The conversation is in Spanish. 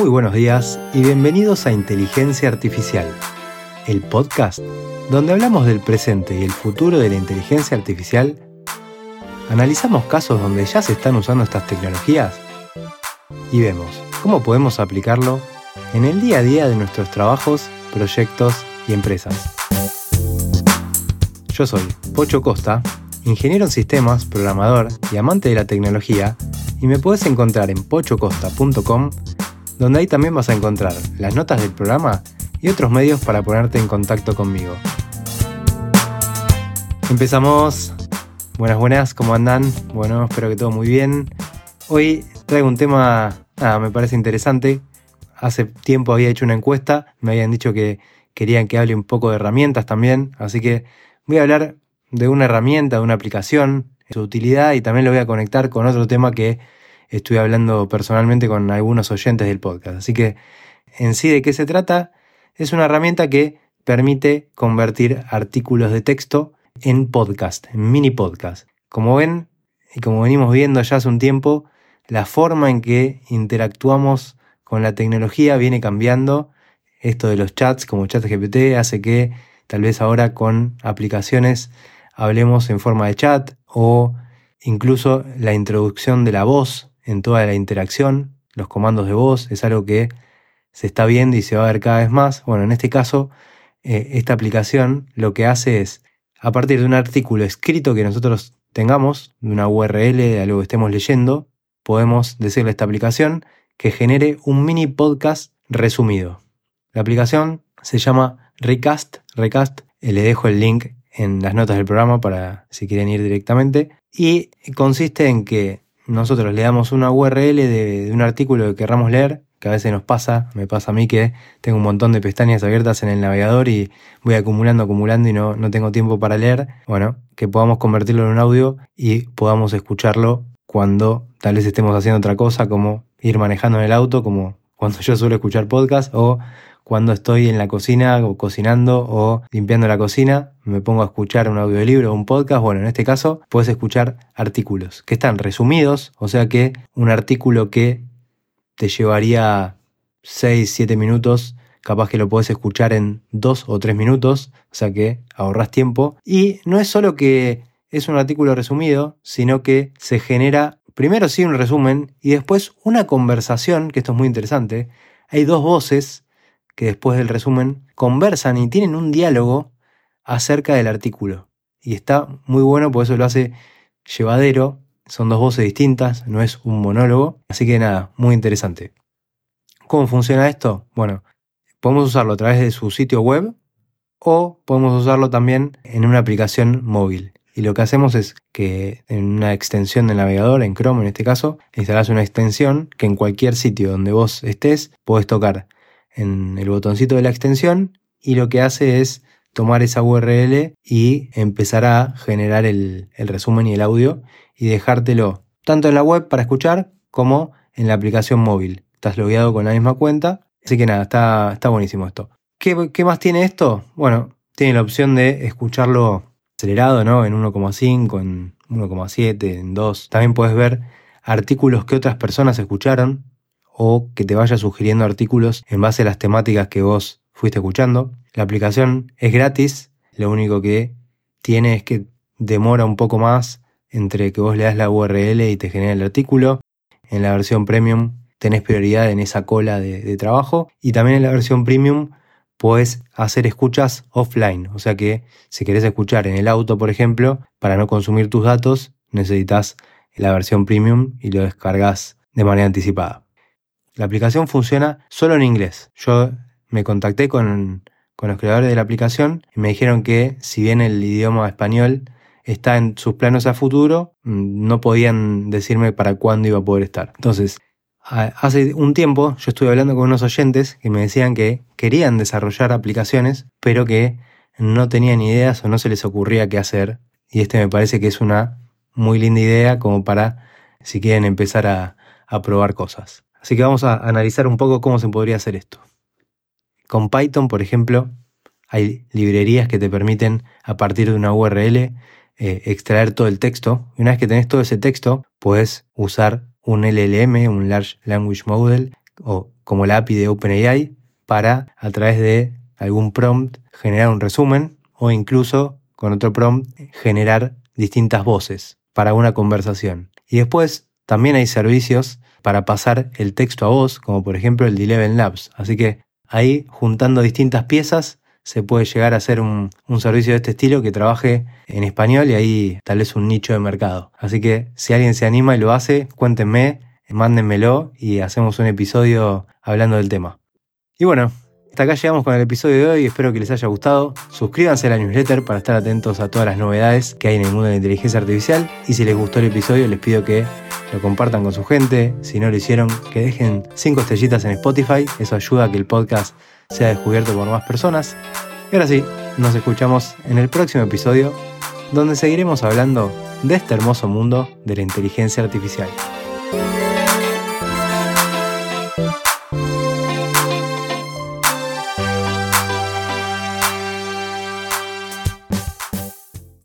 buenos días y bienvenidos a Inteligencia Artificial, el podcast donde hablamos del presente y el futuro de la inteligencia artificial. Analizamos casos donde ya se están usando estas tecnologías y vemos cómo podemos aplicarlo en el día a día de nuestros trabajos, proyectos y empresas. Yo soy Pocho Costa, ingeniero en sistemas, programador y amante de la tecnología, y me puedes encontrar en pochocosta.com donde ahí también vas a encontrar las notas del programa y otros medios para ponerte en contacto conmigo. Empezamos. Buenas, buenas, ¿cómo andan? Bueno, espero que todo muy bien. Hoy traigo un tema, nada, me parece interesante. Hace tiempo había hecho una encuesta, me habían dicho que querían que hable un poco de herramientas también, así que voy a hablar de una herramienta, de una aplicación, su utilidad y también lo voy a conectar con otro tema que estoy hablando personalmente con algunos oyentes del podcast. Así que en sí de qué se trata, es una herramienta que permite convertir artículos de texto en podcast, en mini podcast. Como ven y como venimos viendo ya hace un tiempo, la forma en que interactuamos con la tecnología viene cambiando. Esto de los chats como ChatGPT hace que tal vez ahora con aplicaciones hablemos en forma de chat o incluso la introducción de la voz en toda la interacción, los comandos de voz, es algo que se está viendo y se va a ver cada vez más. Bueno, en este caso, eh, esta aplicación lo que hace es, a partir de un artículo escrito que nosotros tengamos, de una URL, de algo que estemos leyendo, podemos decirle a esta aplicación que genere un mini podcast resumido. La aplicación se llama Recast, Recast, eh, le dejo el link en las notas del programa para si quieren ir directamente, y consiste en que nosotros le damos una URL de, un artículo que querramos leer, que a veces nos pasa, me pasa a mí que tengo un montón de pestañas abiertas en el navegador y voy acumulando, acumulando y no, no tengo tiempo para leer. Bueno, que podamos convertirlo en un audio y podamos escucharlo cuando tal vez estemos haciendo otra cosa, como ir manejando en el auto, como cuando yo suelo escuchar podcast, o cuando estoy en la cocina o cocinando o limpiando la cocina, me pongo a escuchar un audiolibro o un podcast. Bueno, en este caso puedes escuchar artículos que están resumidos, o sea que un artículo que te llevaría 6, 7 minutos, capaz que lo puedes escuchar en 2 o 3 minutos, o sea que ahorras tiempo. Y no es solo que es un artículo resumido, sino que se genera primero sí un resumen y después una conversación, que esto es muy interesante. Hay dos voces que después del resumen conversan y tienen un diálogo acerca del artículo. Y está muy bueno, por eso lo hace llevadero. Son dos voces distintas, no es un monólogo. Así que nada, muy interesante. ¿Cómo funciona esto? Bueno, podemos usarlo a través de su sitio web o podemos usarlo también en una aplicación móvil. Y lo que hacemos es que en una extensión del navegador, en Chrome en este caso, instalás una extensión que en cualquier sitio donde vos estés, podés tocar en el botoncito de la extensión y lo que hace es tomar esa URL y empezar a generar el, resumen y el audio y dejártelo tanto en la web para escuchar como en la aplicación móvil. Estás logueado con la misma cuenta, así que nada, está, está buenísimo esto. ¿Qué, ¿Qué, más tiene esto? Bueno, tiene la opción de escucharlo acelerado, ¿no? En 1,5, en 1,7, en 2. También puedes ver artículos que otras personas escucharon o que te vaya sugiriendo artículos en base a las temáticas que vos fuiste escuchando. La aplicación es gratis, lo único que tiene es que demora un poco más entre que vos le das la URL y te genera el artículo. En la versión premium tenés prioridad en esa cola de, trabajo y también en la versión premium puedes hacer escuchas offline, o sea que si querés escuchar en el auto, por ejemplo, para no consumir tus datos, necesitas la versión premium y lo descargas de manera anticipada. La aplicación funciona solo en inglés. Yo me contacté con, los creadores de la aplicación y me dijeron que si bien el idioma español está en sus planos a futuro, mm, no podían decirme para cuándo iba a poder estar. Entonces, hace un tiempo yo estuve hablando con unos oyentes que me decían que querían desarrollar aplicaciones, pero que no tenían ideas o no se les ocurría qué hacer. Y este me parece que es una muy linda idea como para si quieren empezar a, a probar cosas. Así que vamos a analizar un poco cómo se podría hacer esto. Con Python, por ejemplo, hay librerías que te permiten, a partir de una URL, eh, extraer todo el texto. Y una vez que tenés todo ese texto, puedes usar un LLM, un Large Language Model, o como la API de OpenAI para a través de algún prompt generar un resumen o incluso con otro prompt generar distintas voces para una conversación. Y después también hay servicios para pasar el texto a voz, como por ejemplo el de Eleven Labs. Así que ahí juntando distintas piezas se puede llegar a hacer un, un, servicio de este estilo que trabaje en español y ahí tal vez un nicho de mercado. Así que si alguien se anima y lo hace, cuéntenme, mándenmelo y hacemos un episodio hablando del tema. Y bueno, hasta acá llegamos con el episodio de hoy, espero que les haya gustado. Suscríbanse a la newsletter para estar atentos a todas las novedades que hay en el mundo de la inteligencia artificial. Y si les gustó el episodio, les pido que lo compartan con su gente. Si no lo hicieron, que dejen 5 estrellitas en Spotify. Eso ayuda a que el podcast sea descubierto por más personas. Y ahora sí, nos escuchamos en el próximo episodio, donde seguiremos hablando de este hermoso mundo de la inteligencia artificial.